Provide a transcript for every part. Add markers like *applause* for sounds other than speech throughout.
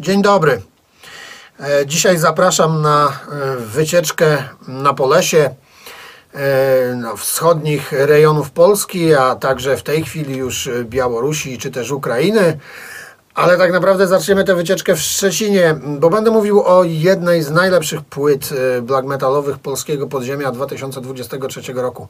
Dzień dobry. E, Dzisiaj zapraszam na e, wycieczkę na Polesie, e, no, wschodnich rejonów Polski, a także w tej chwili już Białorusi czy też Ukrainy. Ale tak naprawdę zaczniemy tę wycieczkę w Szczecinie, bo będę mówił o jednej z najlepszych płyt black metalowych polskiego podziemia 2023 roku.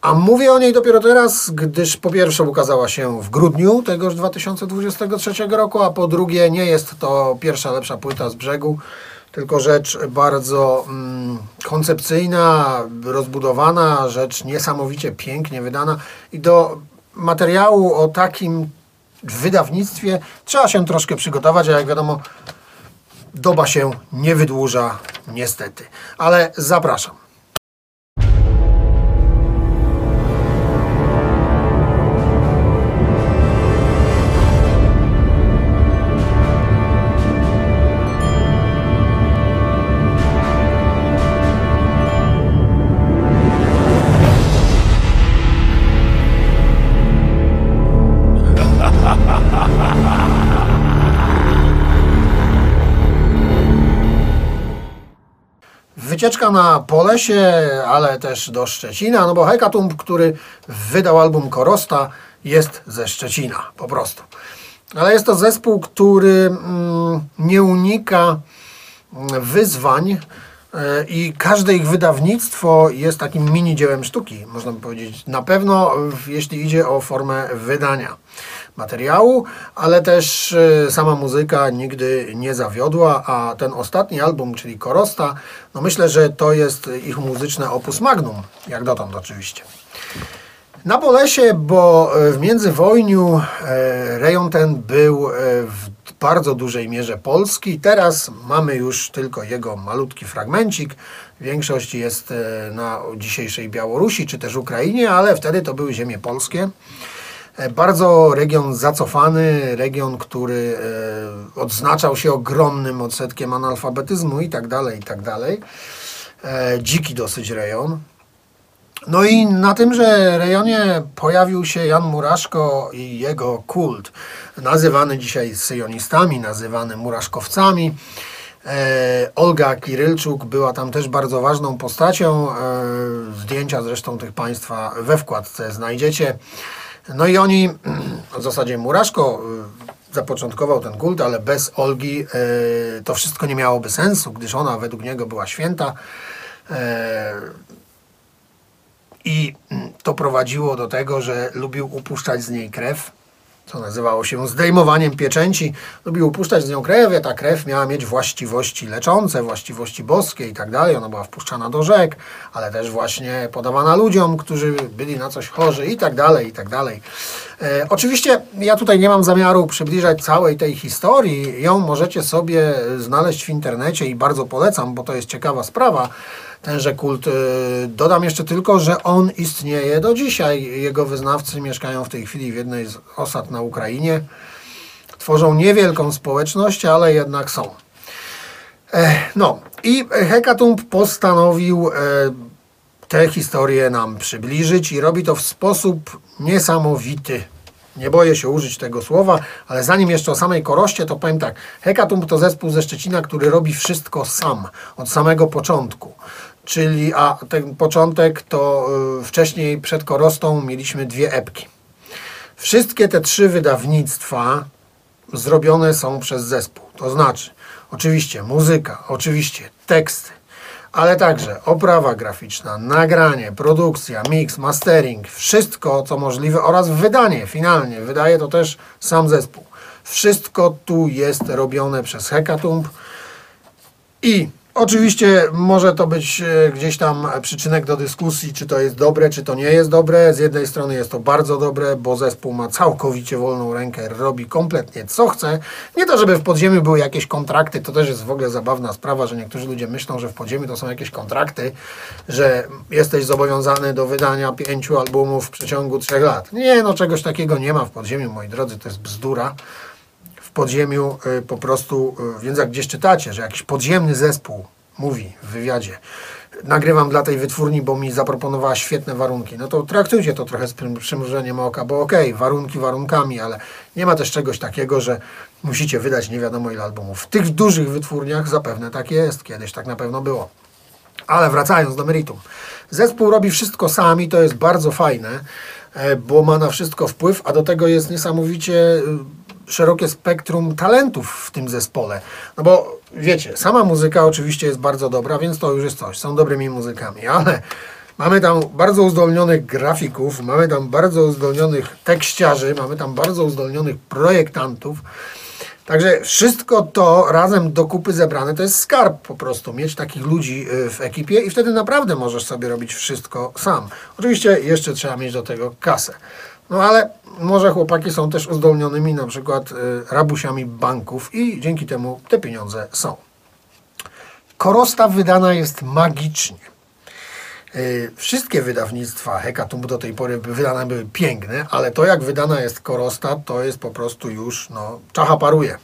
A mówię o niej dopiero teraz, gdyż po pierwsze ukazała się w grudniu tegoż 2023 roku, a po drugie nie jest to pierwsza lepsza płyta z brzegu, tylko rzecz bardzo mm, koncepcyjna, rozbudowana, rzecz niesamowicie pięknie wydana i do materiału o takim wydawnictwie trzeba się troszkę przygotować, a jak wiadomo doba się nie wydłuża niestety. Ale zapraszam. Wycieczka na Polesie, ale też do Szczecina, no bo Hekatumb, który wydał album Korosta, jest ze Szczecina, po prostu. Ale jest to zespół, który mm, nie unika mm, wyzwań i każde ich wydawnictwo jest takim mini dziełem sztuki, można by powiedzieć. Na pewno, jeśli idzie o formę wydania materiału, ale też e, sama muzyka nigdy nie zawiodła, a ten ostatni album, czyli Korosta, no myślę, że to jest ich muzyczne opus magnum, jak dotąd oczywiście. Na Polesie, bo e, w międzywojniu e, rejon ten był e, w bardzo dużej mierze polski. Teraz mamy już tylko jego malutki fragmencik. Większość jest e, na dzisiejszej Białorusi czy też Ukrainie, ale wtedy to były ziemie polskie. E, Bardzo region zacofany, region, który e, odznaczał się ogromnym odsetkiem analfabetyzmu i tak dalej, i tak dalej. Dziki dosyć rejon. No i na tymże rejonie pojawił się Jan Muraszko i jego kult, nazywany dzisiaj syjonistami, nazywany muraszkowcami. E, Olga Kirylczuk była tam też bardzo ważną postacią. E, zdjęcia zresztą tych państwa we wkładce znajdziecie. No i oni, *clears throat* w zasadzie Muraszko e, zapoczątkował ten kult, ale bez Olgi e, to wszystko nie miałoby sensu, gdyż ona według niego była święta. E, i mm, to prowadziło do tego, że lubił upuszczać z niej krew, co nazywało się zdejmowaniem pieczęci. Lubił upuszczać z nią krew, a ta krew miała mieć właściwości leczące, właściwości boskie i tak dalej. Ona była wpuszczana do rzek, ale też właśnie podawana ludziom, którzy byli na coś chorzy i tak dalej, i tak dalej. E, oczywiście ja tutaj nie mam zamiaru przybliżać całej tej historii. Ją możecie sobie znaleźć w internecie i bardzo polecam, bo to jest ciekawa sprawa tenże kult. Y, Dodam jeszcze tylko, że on istnieje do dzisiaj. Jego wyznawcy mieszkają w tej chwili w jednej z osad na Ukrainie. Tworzą niewielką społeczność, ale jednak są. No i Hekatumb postanowił e, tę historię nam przybliżyć i robi to w sposób niesamowity. Nie boję się użyć tego słowa, ale zanim jeszcze o samej Koroście, to powiem tak. Hekatumb to zespół ze Szczecina, który robi wszystko sam, od samego początku. Czyli, a ten początek to y, wcześniej przed Korostą mieliśmy dwie epki. Wszystkie te trzy wydawnictwa zrobione są przez zespół. To znaczy, oczywiście muzyka, oczywiście teksty, ale także oprawa graficzna, nagranie, produkcja, mix, mastering, wszystko co możliwe oraz wydanie finalnie. Wydaje to też sam zespół. Wszystko tu jest robione przez Hekatumb. I oczywiście może to być e, gdzieś tam przyczynek do dyskusji, czy to jest dobre, czy to nie jest dobre. Z jednej strony jest to bardzo dobre, bo zespół ma całkowicie wolną rękę, robi kompletnie co chce. Nie to, żeby w podziemiu były jakieś kontrakty, to też jest w ogóle zabawna sprawa, że niektórzy ludzie myślą, że w podziemiu to są jakieś kontrakty, że jesteś zobowiązany do wydania pięciu albumów w przeciągu trzech lat. Nie, no czegoś takiego nie ma w podziemiu, moi drodzy, to jest bzdura podziemiu y, po prostu, y, więc jak gdzieś czytacie, że jakiś podziemny zespół mówi w wywiadzie, nagrywam dla tej wytwórni, bo mi zaproponowała świetne warunki, no to traktujcie to trochę z przym- przymrużeniem oka, bo okej, warunki warunkami, ale nie ma też czegoś takiego, że musicie wydać nie wiadomo ile albumów. W tych dużych wytwórniach zapewne tak jest, kiedyś tak na pewno było. Ale wracając do meritum. Zespół robi wszystko sam i to jest bardzo fajne, e, bo ma na wszystko wpływ, a do tego jest niesamowicie y, szerokie spektrum talentów w tym zespole. No bo wiecie, sama muzyka oczywiście jest bardzo dobra, więc to już jest coś. Są dobrymi muzykami, ale mamy tam bardzo uzdolnionych grafików, mamy tam bardzo uzdolnionych tekściarzy, mamy tam bardzo uzdolnionych projektantów. Także wszystko to razem do kupy zebrane to jest skarb po prostu. Mieć takich ludzi y, w ekipie i wtedy naprawdę możesz sobie robić wszystko sam. Oczywiście jeszcze trzeba mieć do tego kasę. No ale może chłopaki są też uzdolnionymi na przykład y, rabusiami banków i dzięki temu te pieniądze są. Korosta wydana jest magicznie. Y, Wszystkie wydawnictwa Hekatumb do tej pory wydane były piękne, ale to jak wydana jest Korosta, to jest po prostu już, no, czacha paruje.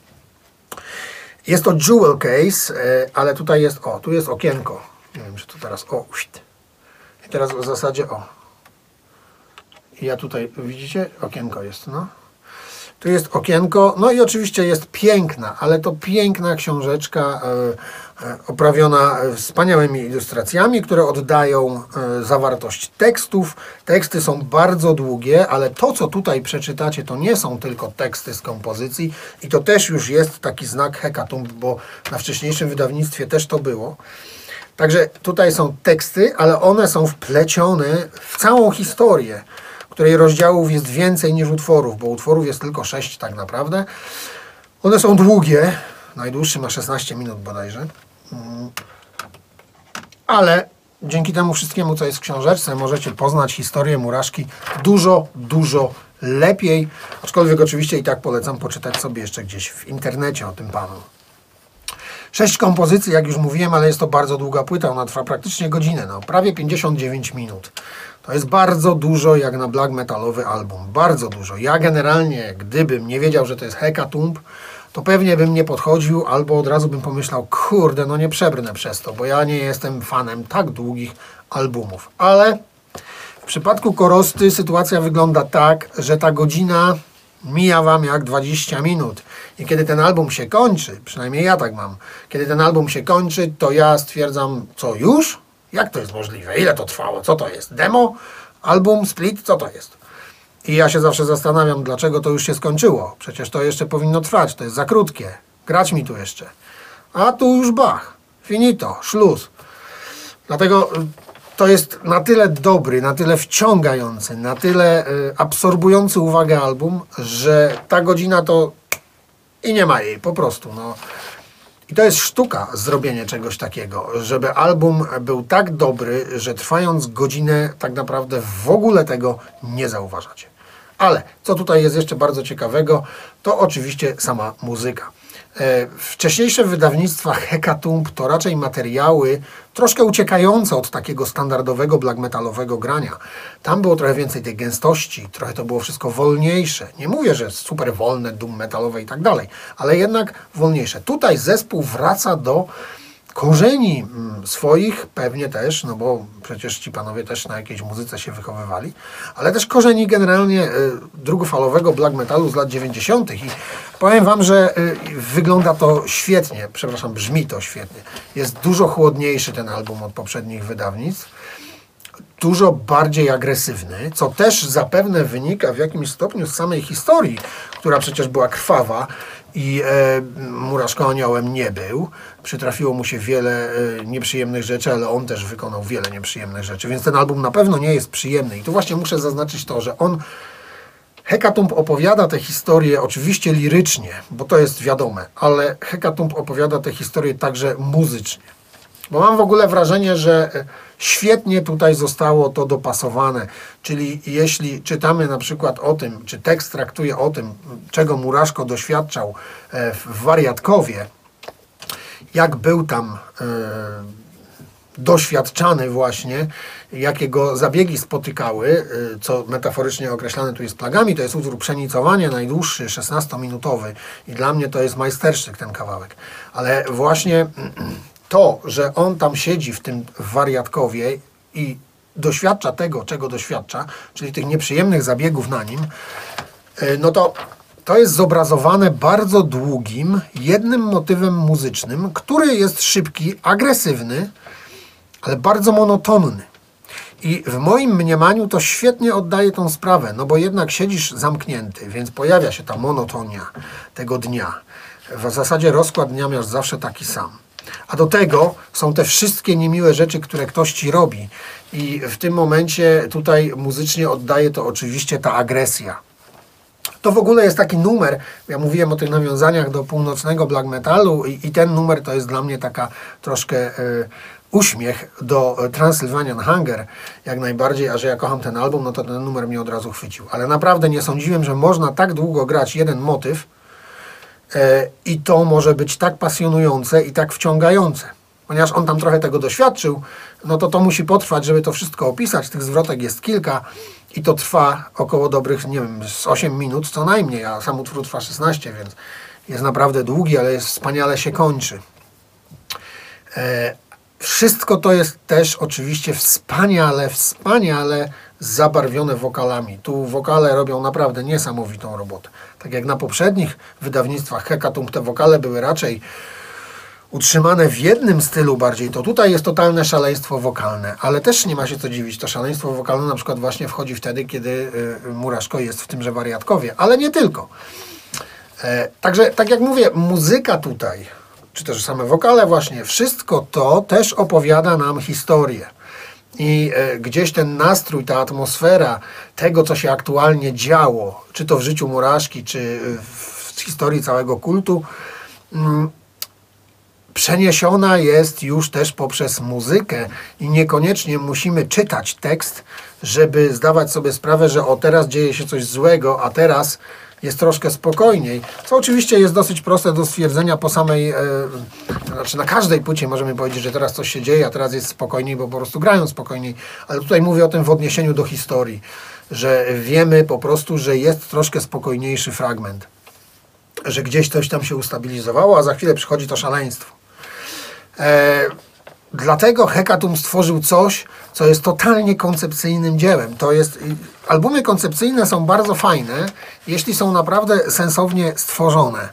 Jest to jewel case, y, ale tutaj jest, o, tu jest okienko. Nie wiem, czy to teraz, o. I teraz w zasadzie, o. Ja tutaj, widzicie, okienko jest, no. Tu jest okienko, no i oczywiście jest piękna, ale to piękna książeczka e, e, oprawiona wspaniałymi ilustracjami, które oddają e, zawartość tekstów. Teksty są bardzo długie, ale to, co tutaj przeczytacie, to nie są tylko teksty z kompozycji i to też już jest taki znak hekatomb, bo na wcześniejszym wydawnictwie też to było. Także tutaj są teksty, ale one są wplecione w całą historię, której rozdziałów jest więcej niż utworów, bo utworów jest tylko 6 tak naprawdę. One są długie, najdłuższy ma 16 minut bodajże, Mm. ale dzięki temu wszystkiemu, co jest w książeczce, możecie poznać historię Muraszki dużo, dużo lepiej, aczkolwiek oczywiście i tak polecam poczytać sobie jeszcze gdzieś w internecie o tym panu. Sześć kompozycji, jak już mówiłem, ale jest to bardzo długa płyta. Ona trwa praktycznie godzinę, no, prawie 59 minut. To jest bardzo dużo jak na black metalowy album. Bardzo dużo. Ja generalnie, gdybym nie wiedział, że to jest Hekatumb, to pewnie bym nie podchodził, albo od razu bym pomyślał, kurde, no nie przebrnę przez to, bo ja nie jestem fanem tak długich albumów. Ale w przypadku Korosty sytuacja wygląda tak, że ta godzina mija Wam jak 20 minut. I kiedy ten album się kończy, przynajmniej ja tak mam, kiedy ten album się kończy, to ja stwierdzam, co już? Jak to jest możliwe? Ile to trwało? Co to jest? Demo? Album? Split? Co to jest? I ja się zawsze zastanawiam, dlaczego to już się skończyło. Przecież to jeszcze powinno trwać, to jest za krótkie. Grać mi tu jeszcze. A tu już bach. Finito, szluz. Dlatego y, to jest na tyle dobry, na tyle wciągający, na tyle y, absorbujący uwagę album, że ta godzina to i nie ma jej po prostu. No. I to jest sztuka zrobienie czegoś takiego, żeby album był tak dobry, że trwając godzinę tak naprawdę w ogóle tego nie zauważacie. Ale co tutaj jest jeszcze bardzo ciekawego, to oczywiście sama muzyka. E, Wcześniejsze wydawnictwa Hekatumb to raczej materiały troszkę uciekające od takiego standardowego black metalowego grania. Tam było trochę więcej tej gęstości, trochę to było wszystko wolniejsze. Nie mówię, że super wolne, doom metalowe i tak dalej, ale jednak wolniejsze. Tutaj zespół wraca do korzeni mm, swoich, pewnie też, no bo przecież ci panowie też na jakiejś muzyce się wychowywali, ale też korzeni generalnie y, drugofalowego black metalu z lat 90. I powiem wam, że y, wygląda to świetnie, przepraszam, brzmi to świetnie. Jest dużo chłodniejszy ten album od poprzednich wydawnictw dużo bardziej agresywny, co też zapewne wynika w jakimś stopniu z samej historii, która przecież była krwawa i e, Muraszko aniołem nie był. Przytrafiło mu się wiele e, nieprzyjemnych rzeczy, ale on też wykonał wiele nieprzyjemnych rzeczy, więc ten album na pewno nie jest przyjemny. I tu właśnie muszę zaznaczyć to, że on Hekatumb opowiada tę historię oczywiście lirycznie, bo to jest wiadome, ale Hekatumb opowiada tę historię także muzycznie. Bo mam w ogóle wrażenie, że e, świetnie tutaj zostało to dopasowane. Czyli jeśli czytamy na przykład o tym, czy tekst traktuje o tym, czego Muraszko doświadczał e, w Wariatkowie, jak był tam e, doświadczany właśnie, jakie go zabiegi spotykały, co metaforycznie określane tu jest plagami, to jest utwór Przenicowanie, najdłuższy, 16-minutowy i dla mnie to jest majstersztyk ten kawałek. Ale właśnie *clears throat* to, że on tam siedzi w tym wariatkowie i doświadcza tego, czego doświadcza, czyli tych nieprzyjemnych zabiegów na nim, e, no to to jest zobrazowane bardzo długim, jednym motywem muzycznym, który jest szybki, agresywny, ale bardzo monotonny. I w moim mniemaniu to świetnie oddaje tą sprawę, no bo jednak siedzisz zamknięty, więc pojawia się ta monotonia tego dnia. W zasadzie rozkład dnia masz zawsze taki sam. A do tego są te wszystkie niemiłe rzeczy, które ktoś ci robi. I w tym momencie tutaj muzycznie oddaje to oczywiście ta agresja. To w ogóle jest taki numer, ja mówiłem o tych nawiązaniach do północnego black metalu i, i ten numer to jest dla mnie taka troszkę y, uśmiech do Transylvanian Hunger, jak najbardziej, a że ja kocham ten album, no to ten numer mnie od razu chwycił. Ale naprawdę nie sądziłem, że można tak długo grać jeden motyw i to może być tak pasjonujące i tak wciągające. Ponieważ on tam trochę tego doświadczył, no to to musi potrwać, żeby to wszystko opisać. Tych zwrotek jest kilka i to trwa około dobrych, nie wiem, z 8 minut co najmniej, a sam utwór trwa 16, więc jest naprawdę długi, ale jest wspaniale się kończy. E, wszystko to jest też oczywiście wspaniale, wspaniale zabarwione wokalami. Tu wokale robią naprawdę niesamowitą robotę. Tak jak na poprzednich wydawnictwach Hekatum te wokale były raczej utrzymane w jednym stylu bardziej, to tutaj jest totalne szaleństwo wokalne, ale też nie ma się co dziwić. To szaleństwo wokalne na przykład właśnie wchodzi wtedy, kiedy y, Muraszko jest w tymże wariatkowie, ale nie tylko. E, także, tak jak mówię, muzyka tutaj, czy też same wokale właśnie, wszystko to też opowiada nam historię. I e, gdzieś ten nastrój, ta atmosfera tego, co się aktualnie działo, czy to w życiu Muraszki, czy w historii całego kultu, mm, przeniesiona jest już też poprzez muzykę. I niekoniecznie musimy czytać tekst, żeby zdawać sobie sprawę, że o teraz dzieje się coś złego, a teraz jest troszkę spokojniej, co oczywiście jest dosyć proste do stwierdzenia po samej, e, znaczy na każdej płycie możemy powiedzieć, że teraz coś się dzieje, a teraz jest spokojniej, bo po prostu grają spokojniej, ale tutaj mówię o tym w odniesieniu do historii, że wiemy po prostu, że jest troszkę spokojniejszy fragment, że gdzieś coś tam się ustabilizowało, a za chwilę przychodzi to szaleństwo. E, dlatego Hekatum stworzył coś, co jest totalnie koncepcyjnym dziełem. To jest, albumy koncepcyjne są bardzo fajne, jeśli są naprawdę sensownie stworzone.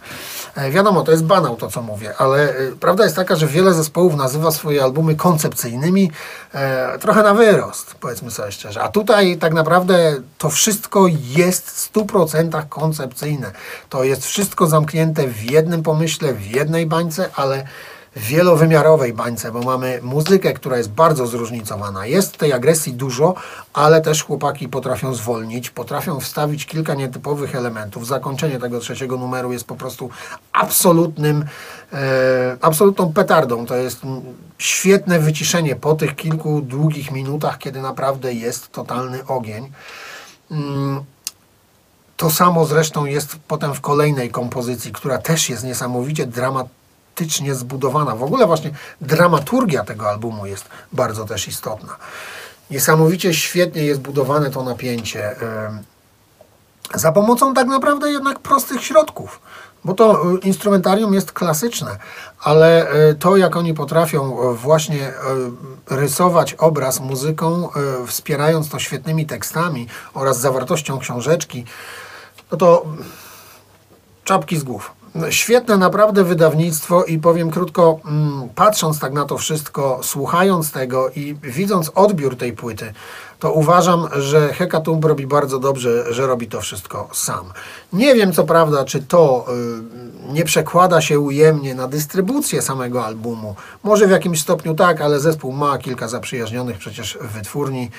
E, wiadomo, to jest banał to, co mówię, ale e, prawda jest taka, że wiele zespołów nazywa swoje albumy koncepcyjnymi, e, trochę na wyrost, powiedzmy sobie szczerze. A tutaj tak naprawdę to wszystko jest w 100% koncepcyjne. To jest wszystko zamknięte w jednym pomyśle, w jednej bańce, ale wielowymiarowej bańce, bo mamy muzykę, która jest bardzo zróżnicowana. Jest tej agresji dużo, ale też chłopaki potrafią zwolnić, potrafią wstawić kilka nietypowych elementów. Zakończenie tego trzeciego numeru jest po prostu absolutnym, e, absolutną petardą. To jest świetne wyciszenie po tych kilku długich minutach, kiedy naprawdę jest totalny ogień. Mm. To samo zresztą jest potem w kolejnej kompozycji, która też jest niesamowicie dramatyczna dramatycznie zbudowana. W ogóle właśnie dramaturgia tego albumu jest bardzo też istotna. Niesamowicie świetnie jest budowane to napięcie. Za pomocą tak naprawdę jednak prostych środków, bo to y, instrumentarium jest klasyczne, ale y, to jak oni potrafią y, właśnie rysować obraz muzyką, wspierając to świetnymi tekstami oraz zawartością książeczki, no to czapki z głów. Świetne naprawdę wydawnictwo i powiem krótko, mm, patrząc tak na to wszystko, słuchając tego i widząc odbiór tej płyty, to uważam, że Hekatumb robi bardzo dobrze, że robi to wszystko sam. Nie wiem co prawda, czy to y, nie przekłada się ujemnie na dystrybucję samego albumu. Może w jakimś stopniu tak, ale zespół ma kilka zaprzyjaźnionych przecież wytwórni,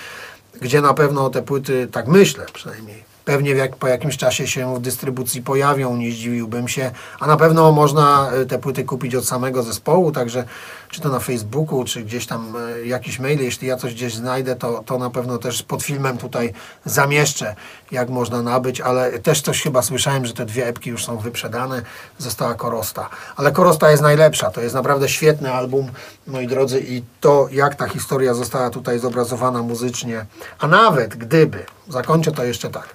gdzie na pewno te płyty, tak myślę przynajmniej, pewnie jak, po jakimś czasie się w dystrybucji pojawią, nie zdziwiłbym się, a na pewno można e, te płyty kupić od samego zespołu, także czy to na Facebooku, czy gdzieś tam e, jakiś mail, jeśli ja coś gdzieś znajdę, to, to na pewno też pod filmem tutaj zamieszczę, jak można nabyć, ale też coś chyba słyszałem, że te dwie epki już są wyprzedane, została Korosta, ale Korosta jest najlepsza, to jest naprawdę świetny album, moi drodzy, i to jak ta historia została tutaj zobrazowana muzycznie, a nawet gdyby, zakończę to jeszcze tak,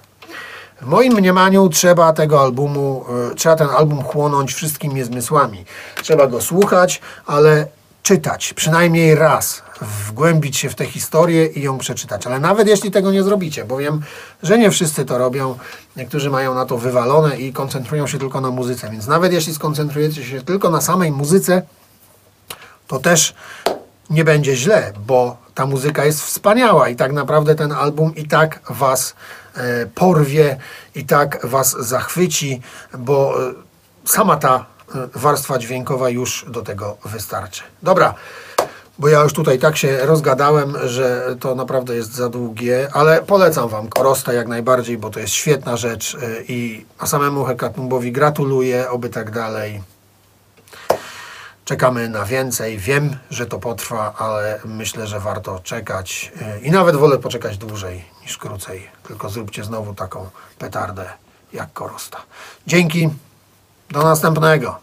w moim mniemaniu trzeba tego albumu, e, trzeba ten album chłonąć wszystkimi zmysłami. Trzeba go słuchać, ale czytać, przynajmniej raz, wgłębić się w tę historię i ją przeczytać. Ale nawet jeśli tego nie zrobicie, bo wiem, że nie wszyscy to robią, niektórzy mają na to wywalone i koncentrują się tylko na muzyce, więc nawet jeśli skoncentrujecie się tylko na samej muzyce, to też nie będzie źle, bo ta muzyka jest wspaniała i tak naprawdę ten album i tak Was porwie, i tak Was zachwyci, bo e, sama ta e, warstwa dźwiękowa już do tego wystarczy. Dobra, bo ja już tutaj tak się rozgadałem, że to naprawdę jest za długie, ale polecam Wam Korostę jak najbardziej, bo to jest świetna rzecz e, i a samemu Hekatumbowi gratuluję, oby tak dalej. Czekamy na więcej. Wiem, że to potrwa, ale myślę, że warto czekać. Yy, I nawet wolę poczekać dłużej niż krócej. Tylko zróbcie znowu taką petardę jak Korosta. Dzięki. Do następnego.